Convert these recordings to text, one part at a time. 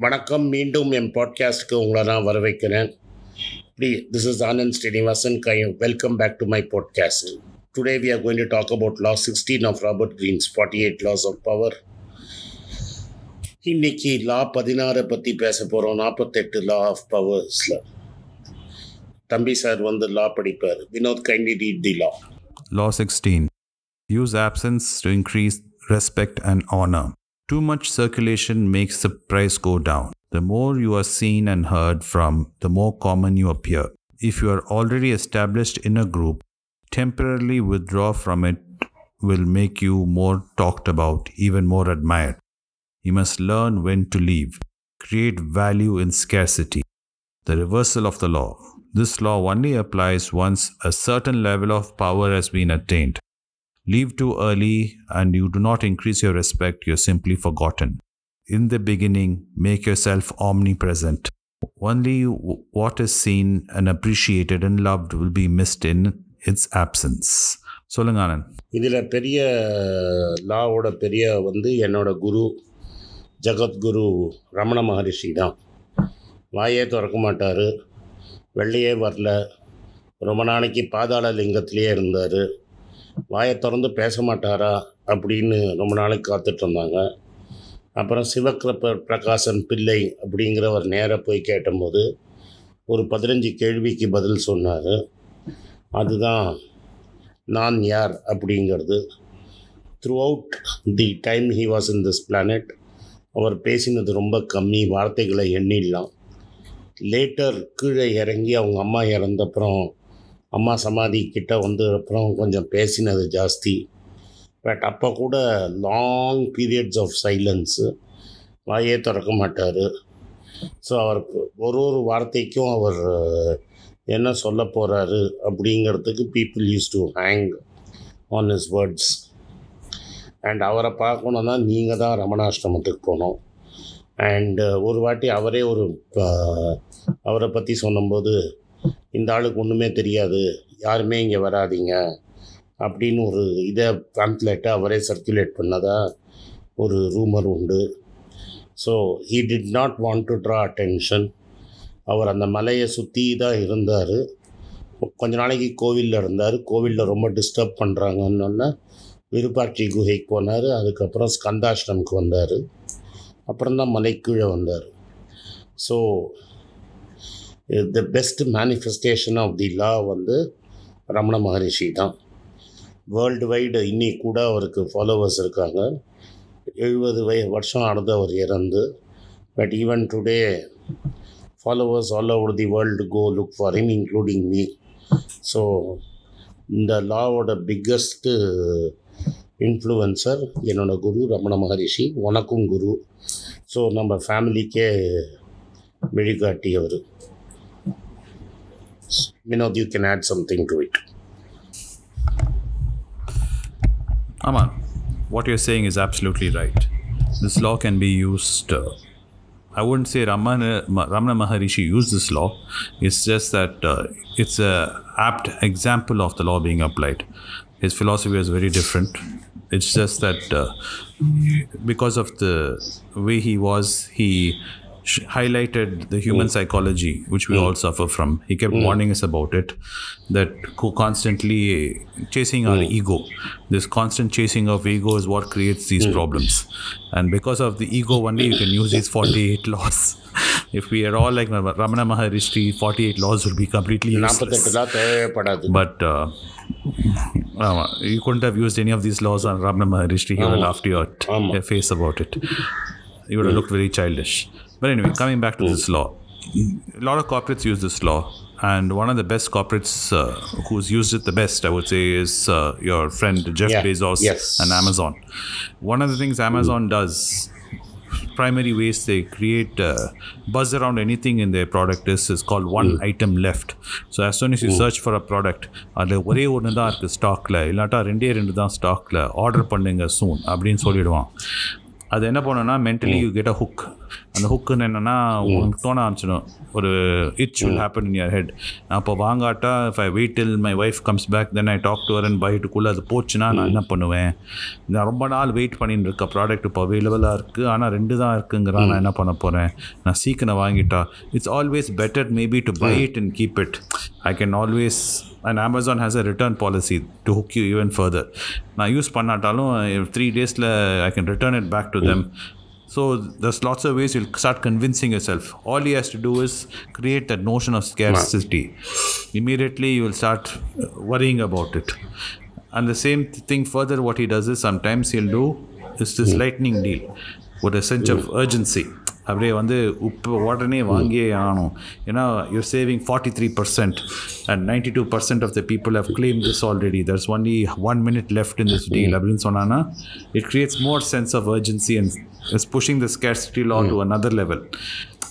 வணக்கம் மீண்டும் என் பாட்காஸ்ட்டுக்கு உங்களை நான் வர வைக்கிறேன் please this is Anand Srinivasan guy welcome back to my podcast today we are going to talk about law sixteen of Robert Greene's forty eight laws of power இன்னைக்கு law பதினாறை பற்றி பேச போகிறோம் நாற்பத்தெட்டு லா ஆஃப் பவர்ஸில் தம்பி சார் வந்து லா படிப்பார் Vinod kindly read the law Law 16. Use absence to increase respect and honor. too much circulation makes the price go down. The more you are seen and heard from, the more common you appear. If you are already established in a group, temporarily withdraw from it will make you more talked about, even more admired. You must learn when to leave. Create value in scarcity. The reversal of the law. This law only applies once a certain level of power has been attained. Leave too early and you do not increase your respect, you're simply forgotten. In the beginning, make yourself omnipresent. Only what is seen and appreciated and loved will be missed in its absence. சொல்லுங்க ஆனந்த் இதில் பெரிய லாவோட பெரிய வந்து என்னோட குரு ஜகத்குரு ரமண மகரிஷி தான் வாயே திறக்க மாட்டார் வெள்ளையே வரல ரொம்ப நாளைக்கு பாதாள லிங்கத்திலேயே இருந்தார் வாயை திறந்து பேச மாட்டாரா அப்படின்னு ரொம்ப நாளைக்கு காத்துட்டு இருந்தாங்க. அப்புறம் சிவக்கிரப்ப பிரகாசன் பிள்ளை அப்படிங்கிறவர் நேராக போய் கேட்டபோது ஒரு பதினஞ்சு கேள்விக்கு பதில் சொன்னார். அதுதான் நான் யார் அப்படிங்கிறது. Throughout the time he was in this planet அவர் பேசினது ரொம்ப கம்மி வார்த்தைகளை எண்ணிடலாம். லேட்டர் கீழே இறங்கி அவங்க அம்மா இறந்தப்புறம் அம்மா சமாதி கிட்ட வந்து அப்புறம் கொஞ்சம் பேசினது ஜாஸ்தி. பட் அப்போ கூட லாங் பீரியட்ஸ் ஆஃப் சைலன்ஸு வாயே திறக்க மாட்டார். ஸோ அவர் ஒரு ஒரு வார்த்தைக்கும் அவர் என்ன சொல்ல போகிறாரு அப்படிங்கிறதுக்கு people used to hang on his words and அவரை பார்க்கணுன்னா நீங்கள் தான் ரமணாஷ்டமத்துக்கு போகணும். அண்டு ஒரு வாட்டி அவரே ஒரு அவரை பற்றி சொன்னபோது இந்த ஆளுக்கு ஒன்றுமே தெரியாது. யாருமே இங்கே வராதீங்க. அப்படின்னு ஒரு இதை பேம்ப்ளெட்டை அவரே சர்க்குலேட் பண்ணதாக ஒரு ரூமர் உண்டு. So he did not want to draw attention அவர் அந்த மலையை சுற்றி தான் இருந்தார். கொஞ்ச நாளைக்கு கோவிலில் இருந்தார். கோவிலில் ரொம்ப டிஸ்டர்ப் பண்ணுறாங்கன்னு விருப்பாட்சி குகைக்கு போனார். அதுக்கப்புறம் ஸ்கந்தாஷ்டமுக்கு வந்தார். அப்புறம் தான் மலைக்கீழே வந்தார். So the best manifestation of the law வந்து ரமண மகரிஷி தான். வேர்ல்டு வைடு இன்னி கூட அவருக்கு ஃபாலோவர்ஸ் இருக்காங்க. எழுபது வய வருஷம் ஆனது அவர் இறந்து. But even today followers all over the world go look for him including me so இந்த லாவோட பிக்கஸ்ட்டு இன்ஃப்ளூயன்சர் என்னோட குரு ரமண மகரிஷி உனக்கும் குரு. ஸோ நம்ம ஃபேமிலிக்கே வழிகாட்டி Vinod, you can add something to it. Aman, what you're saying is absolutely right. This law can be used. Uh, I wouldn't say Ramana, Ramana Maharishi used this law. It's just that uh, it's a apt example of the law being applied. His philosophy was very different. It's just that uh, because of the way he was, he highlighted the human psychology, which we all suffer from. He kept warning us about it that constantly chasing our ego, this constant chasing of ego is what creates these problems. And because of the ego, only you can use these 48 laws. if we are all like Ramana Maharishi, 48 laws would be completely useless. But uh, uh, you couldn't have used any of these laws on Ramana Maharishi. He would have laughed your face about it. You would have looked very childish. But anyway, coming back to this law, a lot of corporates use this law. And one of the best corporates uh, who's used it the best, I would say, is uh, your friend Jeff Yeah. Bezos Yes. and Amazon. One of the things Amazon does primary ways they create uh, buzz around anything in their product is is called one item left. So as soon as you search for a product, அதில் ஒரே ஒன்று தான் இருக்குது ஸ்டாக்கில் இல்லாட்டா ரெண்டே ரெண்டு தான் ஸ்டாக்கில் ஆர்டர் பண்ணுங்க சூன் அப்படின்னு சொல்லிடுவான் அது என்ன பண்ணுன்னா mentally you get a hook அந்த ஹுக்குன்னு என்னன்னா உனக்கு தோண ஆரம்பிச்சிடும். ஒரு it's will happen in your head அப்போ வாங்காட்டா if I wait till my wife comes back then I talk to and பைட்டுக்குள்ளே அது போச்சுன்னா நான் என்ன பண்ணுவேன்? நான் ரொம்ப நாள் வெயிட் பண்ணிட்டு இருக்க. ப்ராடக்ட் இப்போ அவைலபிளாக இருக்குது ஆனால் ரெண்டு தான் இருக்குங்கிறான் நான் என்ன பண்ண போகிறேன் நான் சீக்கிரம் வாங்கிட்டா. It's always better maybe to buy it and keep it I can always and Amazon has a return policy to hook you even further நான் யூஸ் பண்ணாட்டாலும் த்ரீ டேஸில் I can return it back to them So there's lots of ways you'll start convincing yourself. All he has to do is create that notion of scarcity. Immediately you will start uh, worrying about it. And the same th- thing further, what he does is sometimes he'll do is this lightning deal with a sense of urgency. அப்படியே வந்து உப்பு உடனே வாங்கியே ஆகணும் ஏன்னா your saving forty three percent and ninety two percent of the people have claim this already there's only one minute left in this deal அப்படின்னு சொன்னான்னா it creates more sense of urgency and is pushing the scarcity law to another level.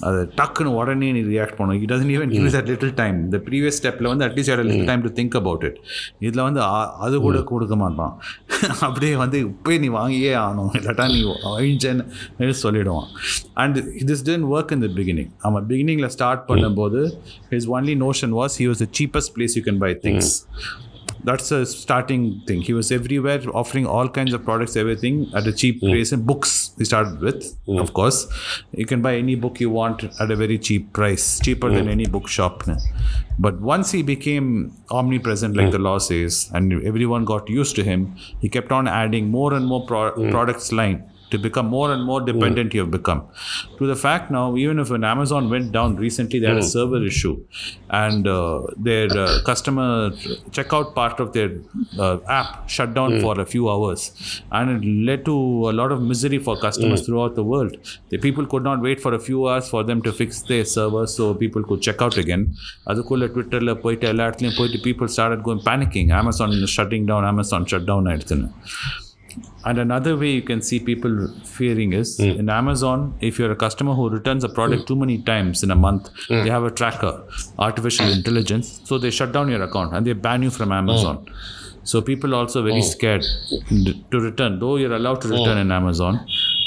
அது டக்குன்னு உடனே நீ react பண்ணும் it doesn't even use at little time இந்த previous ஸ்டெப்பில் வந்து at least at little time to think about it இதில் வந்து அது கூட கொடுக்க மாட்டான். அப்படியே வந்து இப்போயே நீ வாங்கியே ஆகணும். இல்லாட்டா நீ அழிஞ்சேன்னு சொல்லிடுவான். And this then work in the beginning அவன் பிகினிங்கில் ஸ்டார்ட் பண்ணும்போது his only notion was he was the cheapest place you can buy things that's a starting thing. He was everywhere offering all kinds of products, everything at a cheap hmm. price. And books he started with, hmm. of course. You can buy any book you want at a very cheap price, cheaper than hmm. any bookshop. But once he became omnipresent, like the law says, and everyone got used to him, he kept on adding more and more pro- products line to become more and more dependent mm. you have become. To the fact now, even if when Amazon went down recently, they had mm. a hmm. server issue, and uh, their uh, customer checkout part of their uh, app shut down mm. for a few hours, and it led to a lot of misery for customers hmm. throughout the world. The people could not wait for a few hours for them to fix their server so people could check out again. അതുക്കുള്ള ട്വിറ്ററിൽ പോയിട്ട് എല്ലായിടത്തും പോയിട്ട് people start going panicking Amazon shutting down Amazon shut down ആയിരുന്നു and another way you can see people fearing is mm. in Amazon, if you're a customer who returns a product mm. too many times in a month, mm. they have a tracker, artificial hmm. intelligence. So they shut down your account and they ban you from Amazon. Hmm. So people are also very hmm. scared to return. Though you're allowed to return in Amazon,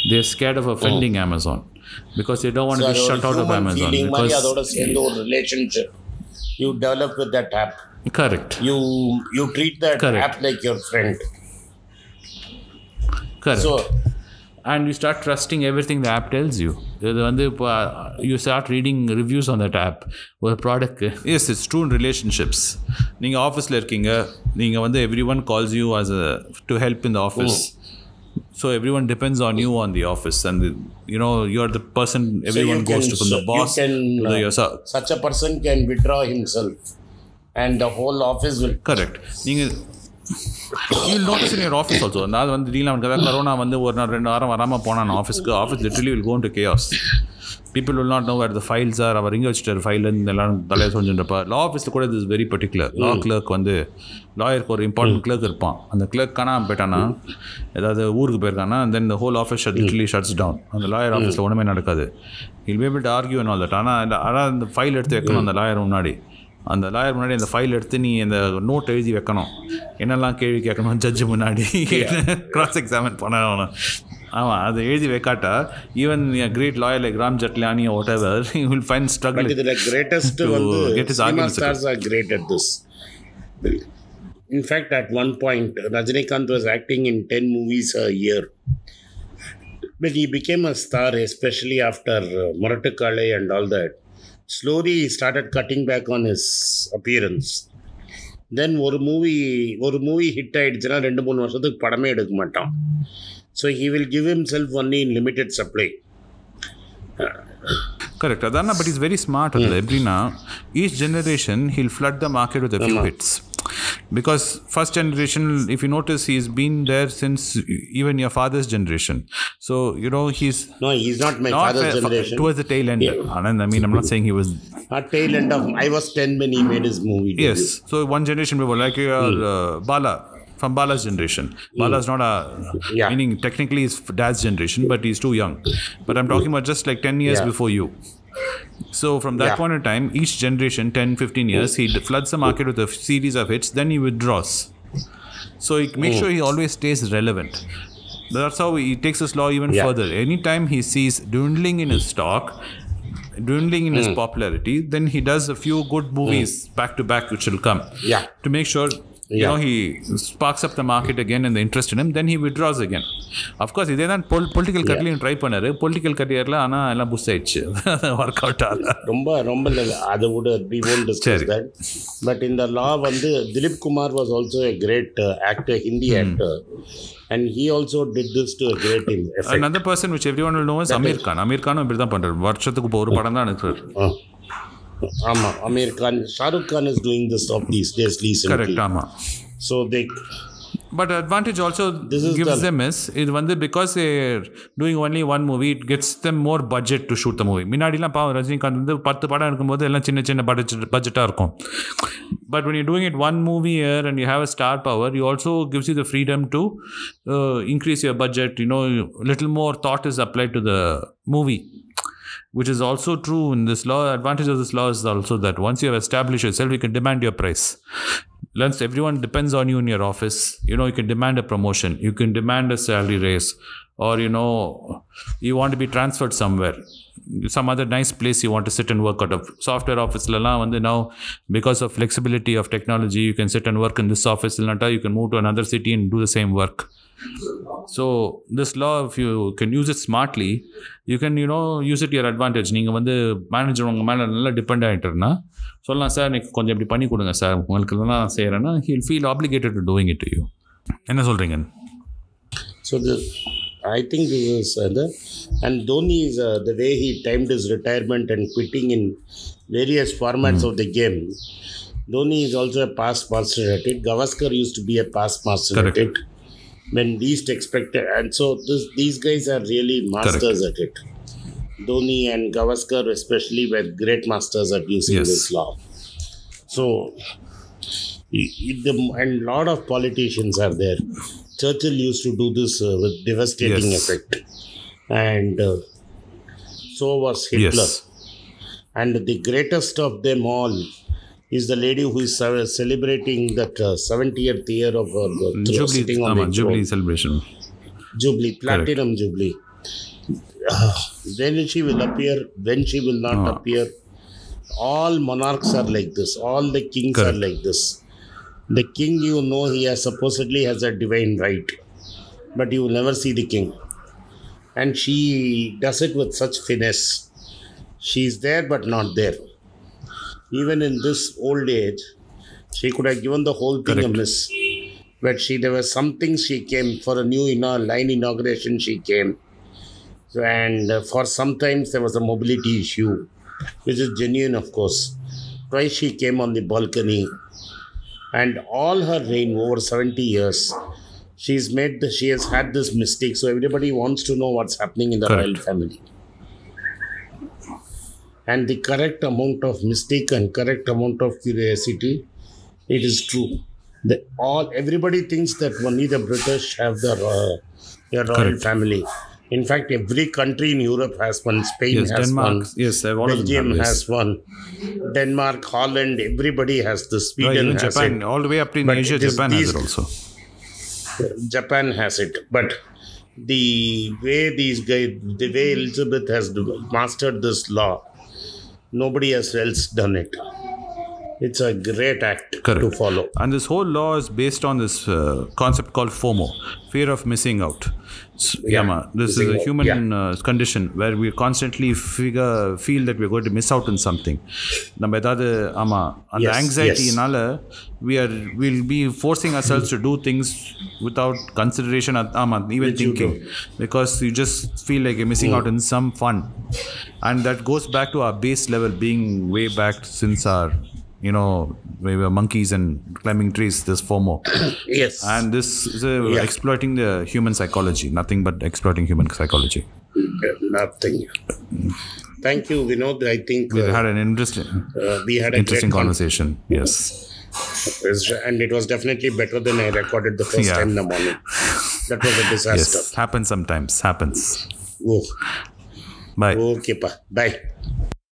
they're scared of offending Amazon because they don't want so to be shut out of Amazon. Because relationship you develop with that app. Correct. You you treat that Correct. app like your friend. Correct. So and you start trusting everything the app tells you. இது வந்து இப்போ you start reading reviews on that app ஒரு product as it's true in relationships நீங்கள் ஆஃபீஸில் இருக்கீங்க நீங்கள் வந்து every one calls you as a to help in the office so every one depends on you on the office and you know you are the person every one goes to the boss such a person can withdraw himself and the whole office will correct நீங்கள் you notice in your office also நான் வந்து திடீர்னு corona வந்து ஒரு நாள் ரெண்டு வாரம் வராமல் போனான் ஆஃபீஸ்க்கு office literally will gone to chaos people will not know where the files are அவர் இங்கே வச்சுட்டார் ஃபைல்னு எல்லாரும் தலையை சொல்லிட்டுருப்பா லா ஆஃபீஸில் கூட is very particular law clerk வந்து லாயருக்கு ஒரு இம்பார்ட்டன்ட் கிளர்க் இருப்பான். அந்த கிளர்க் காணாமல் போயிட்டானா ஏதாவது ஊருக்கு போயிருக்கானா then the whole office literally shuts down அந்த லாயர் ஆஃபீஸில் ஒன்றுமே நடக்காது. He'll be bit argue and all that ஆனால் ஆனால் அந்த ஃபைல் எடுத்து வைக்கணும் அந்த லாயர் முன்னாடி. அந்த லாயர் முன்னாடி அந்த ஃபைல் எடுத்து நீ அந்த நோட் எழுதி வைக்கணும். என்னெல்லாம் கேள்வி கேட்கணும் ஜட்ஜு முன்னாடி? க்ராஸ் எக்ஸாமின் பண்ணணும்? ஆமாம் அதை எழுதி வைக்காட்டா even great lawyer like Ram Jethmalani whatever will fine struggle இதில் கிரேட்டஸ்ட் வந்து get is arguments are great at this in fact at one point Rajinikanth was acting in ten movies a year but he became a star especially after Murattukaalai and all that Maratukale and all that slowly he started cutting back on his appearance then ஒரு movie ஒரு movie hit ஆயிடுச்சுன்னா ரெண்டு மூணு வருஷத்துக்கு படமே எடுக்க மாட்டான் so he will give himself self only in limited supply correct அதான் பட் இஸ் வெரி ஸ்மார்ட் அதில் எப்படின்னா each generation he'll flood the market with few hits because first generation if you notice he's been there since even your father's generation so you know he's no he's not my not father's generation towards the tail end yeah. Anand, i mean i'm not saying he was at tail end of i was 10 when he made his movie yes so one generation before like your mm. uh, bala from Bala's generation. Hmm. Bala's not a yeah. meaning technically is dad's generation, but he's too young. But I'm talking about just like ten years yeah. before you. So from that Yeah. point in time, each generation, 10, 15 years, he floods the market with a series of hits, then he withdraws. So he makes sure he always stays relevant. That's how he takes his law even Yeah. further. Anytime he sees dwindling in his stock, dwindling in his Hmm. popularity, then he does a few good movies back to back, which will come Yeah. to make sure you Yeah. know he sparks up the market again and the interest in him. Then he withdraws again. Of course, இதே தான் பொல் political கரியர்லையும் try பண்ணாரு. Political கரியரில் ஆனால் எல்லாம் push ஆயிடுச்சு. Work out ஆகல ரொம்ப ரொம்ப அதை விட we won't discuss. That but இந்த லா வந்து Dilip Kumar was also a great actor Hindi actor and he also did this to great another person which everyone will know is Aamir Khan Aamir கானும் இப்படி தான் பண்ணுறாரு வருஷத்துக்கு இப்போ ஒரு படம் தான் எடுக்கிறார். ஆமாம் Aamir Khan Shahrukh Khan is doing this of these days recently correct ஆமாம் so they But advantage also This is gives the- them is இது வந்து because they're doing only one movie it gets them more budget to shoot the movie முன்னாடிலாம் பாவம் ரஜினிகாந்த் வந்து பத்து படம் இருக்கும்போது எல்லாம் சின்ன சின்ன பட்ஜெட் பட்ஜெட்டாக இருக்கும் but when you're doing it one movie year and you have a star power you also gives you the freedom to uh, increase your budget you know little more thought is applied to the movie which is also true in this law advantage of this law is also that once you have established yourself you can demand your price once everyone depends on you in your office you know you can demand a promotion you can demand a salary raise or you know you want to be transferred somewhere some other nice place you want to sit and work out of software office lala வந்து now because of flexibility of technology you can sit and work in this office illata you can move to another city and do the same work So this law if you can use it smartly you can you know use it to your advantage நீங்கள் வந்து manager உங்கள் மேலே நல்லா depend ஆகிட்டுருன்னா சொல்லலாம் sir எனக்கு கொஞ்சம் இப்படி பண்ணி கொடுங்க சார் உங்களுக்கு தான் செய்கிறேன்னா he'll feel obligated to doing it to you என்ன சொல்கிறீங்க So the, I think this is uh, the and Dhoni is uh, the way he timed his retirement and quitting in various formats of the game. Dhoni is also a past master at it. Gavaskar used to be a past master Correct. at it when least expected, and so this, these guys are really masters at it. Dhoni and Gavaskar especially were great masters at using Yes. this law. So, the, and lot of politicians are there. Churchill used to do this uh, with devastating Yes. effect, and uh, so was Hitler. Yes. And the greatest of them all is the lady who is uh, celebrating that uh, 70th year of uh, mm, Jubilee, sitting on um, Jubilee celebration. Jubilee, platinum Correct. Jubilee. Uh, when she will appear, when she will not ah. appear. All monarchs are like this. All the kings Correct. are like this. The king, you know, he has supposedly has a divine right, but you will never see the king. And she does it with such finesse. She's there but not there even in this old age, she could have given the whole thing Correct. a miss. But she there was something she came for a new inau- line inauguration. She came, so, and uh, for sometimes there was a mobility issue, which is genuine, of course. Twice she came on the balcony, and all her reign over seventy years, she's made the, she has had this mistake. So everybody wants to know what's happening in the Correct. royal family. And the correct amount of mistake and correct amount of curiosity, it is true. The, all everybody thinks that only the British have the uh, their royal family. In fact, every country in Europe has one. Spain Yes, has Denmark. one. Yes, all Belgium have has one. Denmark, Holland, everybody has this. Sweden even has Japan, it. all the way up to Asia, Japan has it also. Japan has it, but the way these guys, the way Elizabeth has mastered this law, nobody else done it It's a great act to Correct. follow. And this whole law is based on this uh, concept called FOMO, fear of missing out. S- Yeah, Yama, this is missing a out, human uh, condition where we constantly figure feel that we're going to miss out on something. நம்ம ஏதாவது ஆமா அந்த Yes, ஆங்ஸைட்டினால we are will be forcing ourselves to do things without consideration ஆமா even Which you thinking because you just feel like you're missing out on some fun and that goes back to our base level being way back since our you know we were monkeys and climbing trees this FOMO Yes. and this is uh, Yeah. exploiting the human psychology nothing but exploiting human psychology Nothing. Thank you, Vinod. I think we uh, had an interesting uh, we had interesting conversation yes and it was definitely better than I recorded the first Yeah. time in the morning. That was a disaster. yes happens sometimes happens Oh, bye okay, pa. Bye.